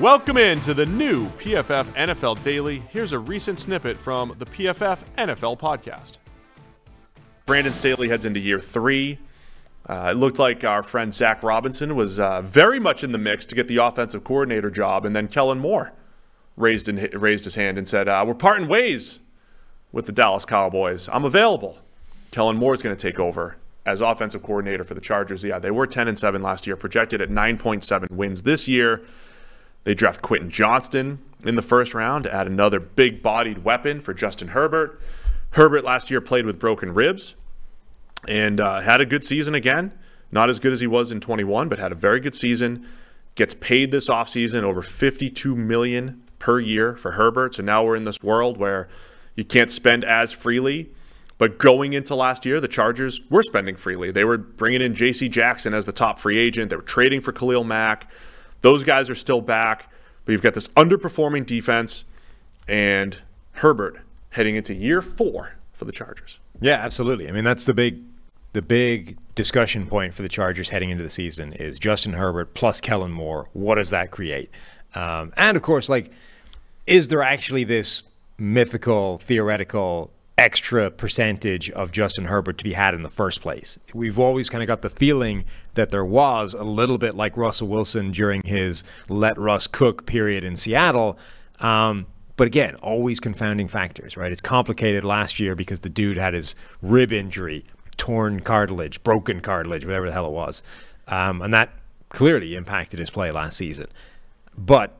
Welcome in to the new PFF NFL Daily. Here's a recent snippet from the PFF NFL podcast. Brandon Staley heads into year three. Uh, it looked like our friend Zach Robinson was uh, very much in the mix to get the offensive coordinator job, and then Kellen Moore raised raised his hand and said, uh, "We're parting ways with the Dallas Cowboys. I'm available." Kellen Moore is going to take over as offensive coordinator for the Chargers. Yeah, they were 10 and 7 last year, projected at 9.7 wins this year. They draft Quentin Johnston in the first round to add another big bodied weapon for Justin Herbert. Herbert last year played with broken ribs and uh, had a good season again. Not as good as he was in 21, but had a very good season. Gets paid this offseason over 52 million per year for Herbert. So now we're in this world where you can't spend as freely. But going into last year, the Chargers were spending freely. They were bringing in J.C. Jackson as the top free agent. They were trading for Khalil Mack. Those guys are still back, but you've got this underperforming defense and Herbert heading into year four for the Chargers. Yeah, absolutely. I mean, that's the big the big discussion point for the Chargers heading into the season is Justin Herbert plus Kellen Moore. What does that create? Um, and of course, like, is there actually this mythical, theoretical extra percentage of Justin Herbert to be had in the first place. We've always kind of got the feeling that there was a little bit like Russell Wilson during his let Russ cook period in Seattle. Um, but again, always confounding factors, right? It's complicated last year because the dude had his rib injury, torn cartilage, broken cartilage, whatever the hell it was. Um, and that clearly impacted his play last season. But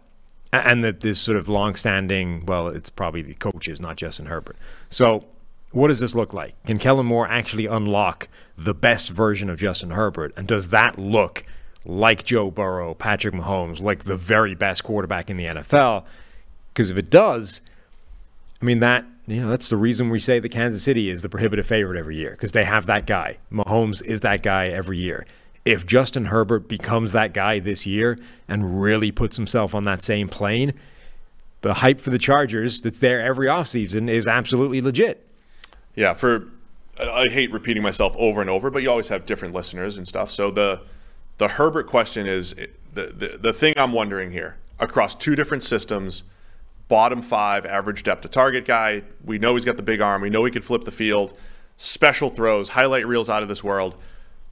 and that this sort of long-standing, well, it's probably the coaches, not Justin Herbert. So, what does this look like? Can Kellen Moore actually unlock the best version of Justin Herbert, and does that look like Joe Burrow, Patrick Mahomes, like the very best quarterback in the NFL? Because if it does, I mean that you know that's the reason we say that Kansas City is the prohibitive favorite every year because they have that guy. Mahomes is that guy every year if Justin Herbert becomes that guy this year and really puts himself on that same plane, the hype for the Chargers that's there every offseason is absolutely legit. Yeah, for I hate repeating myself over and over, but you always have different listeners and stuff. So the the Herbert question is the the, the thing I'm wondering here across two different systems, bottom five average depth to target guy. We know he's got the big arm. We know he can flip the field, special throws, highlight reels out of this world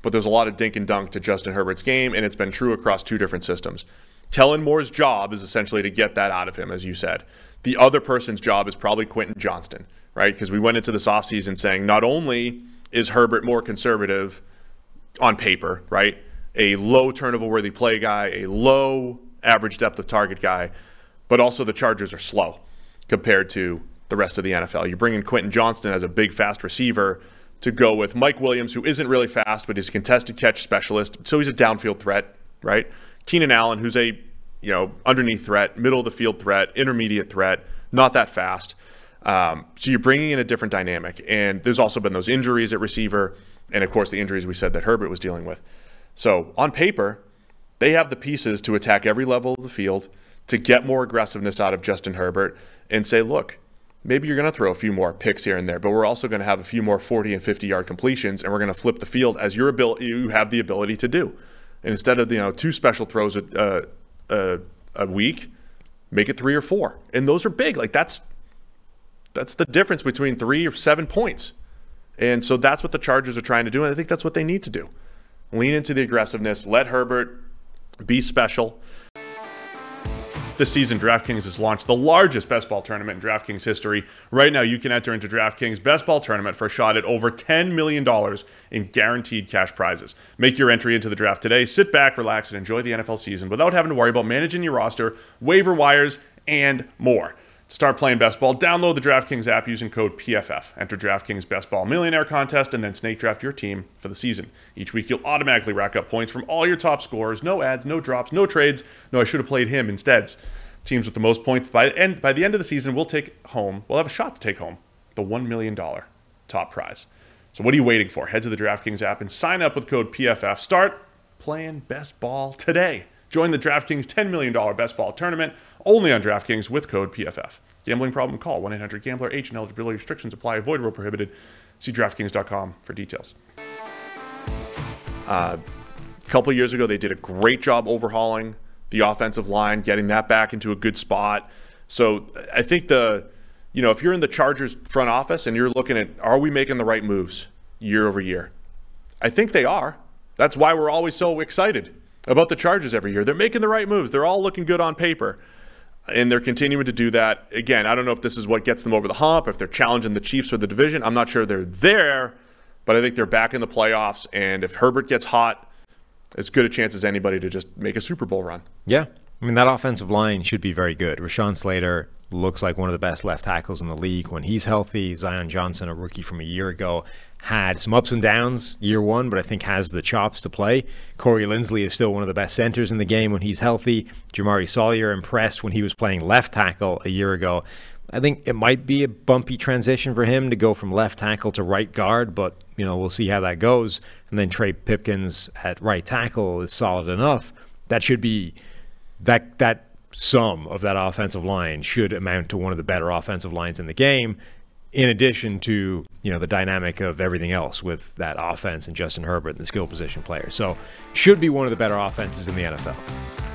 but there's a lot of dink and dunk to Justin Herbert's game, and it's been true across two different systems. Kellen Moore's job is essentially to get that out of him, as you said. The other person's job is probably Quentin Johnston, right? Because we went into this offseason saying not only is Herbert more conservative on paper, right? A low turnover worthy play guy, a low average depth of target guy, but also the Chargers are slow compared to the rest of the NFL. You bring in Quentin Johnston as a big, fast receiver to go with Mike Williams, who isn't really fast, but he's a contested catch specialist, so he's a downfield threat, right? Keenan Allen, who's a you know underneath threat, middle of the field threat, intermediate threat, not that fast. Um, so you're bringing in a different dynamic, and there's also been those injuries at receiver, and of course the injuries we said that Herbert was dealing with. So on paper, they have the pieces to attack every level of the field, to get more aggressiveness out of Justin Herbert, and say, look, maybe you're going to throw a few more picks here and there, but we're also going to have a few more 40 and 50 yard completions, and we're going to flip the field as your ability you have the ability to do. And instead of you know two special throws a, a, a week, make it three or four, and those are big. Like that's that's the difference between three or seven points. And so that's what the Chargers are trying to do, and I think that's what they need to do. lean into the aggressiveness, let Herbert be special. This season, DraftKings has launched the largest best ball tournament in DraftKings history. Right now, you can enter into DraftKings best ball tournament for a shot at over $10 million in guaranteed cash prizes. Make your entry into the draft today. Sit back, relax, and enjoy the NFL season without having to worry about managing your roster, waiver wires, and more. To start playing best ball, download the DraftKings app using code PFF. Enter DraftKings Best Ball Millionaire Contest and then snake draft your team for the season. Each week, you'll automatically rack up points from all your top scorers. No ads, no drops, no trades. No, I should have played him instead. Teams with the most points by end by the end of the season will take home. We'll have a shot to take home the one million dollar top prize. So what are you waiting for? Head to the DraftKings app and sign up with code PFF. Start playing best ball today. Join the DraftKings $10 million best ball tournament only on DraftKings with code PFF. Gambling problem? Call 1 800 Gambler. Age and eligibility restrictions apply. Avoid where prohibited. See DraftKings.com for details. Uh, a couple years ago, they did a great job overhauling the offensive line, getting that back into a good spot. So I think the, you know, if you're in the Chargers front office and you're looking at, are we making the right moves year over year? I think they are. That's why we're always so excited about the Chargers every year. They're making the right moves. They're all looking good on paper. And they're continuing to do that. Again, I don't know if this is what gets them over the hump, if they're challenging the Chiefs for the division. I'm not sure they're there, but I think they're back in the playoffs. And if Herbert gets hot, as good a chance as anybody to just make a Super Bowl run. Yeah. I mean, that offensive line should be very good. Rashawn Slater looks like one of the best left tackles in the league when he's healthy. Zion Johnson, a rookie from a year ago, had some ups and downs year one, but I think has the chops to play. Corey Linsley is still one of the best centers in the game when he's healthy. Jamaree Salyer impressed when he was playing left tackle a year ago. I think it might be a bumpy transition for him to go from left tackle to right guard, but you know we'll see how that goes. And then Trey Pipkins at right tackle is solid enough. That should be that that sum of that offensive line should amount to one of the better offensive lines in the game in addition to you know the dynamic of everything else with that offense and Justin Herbert and the skill position players. So should be one of the better offenses in the NFL.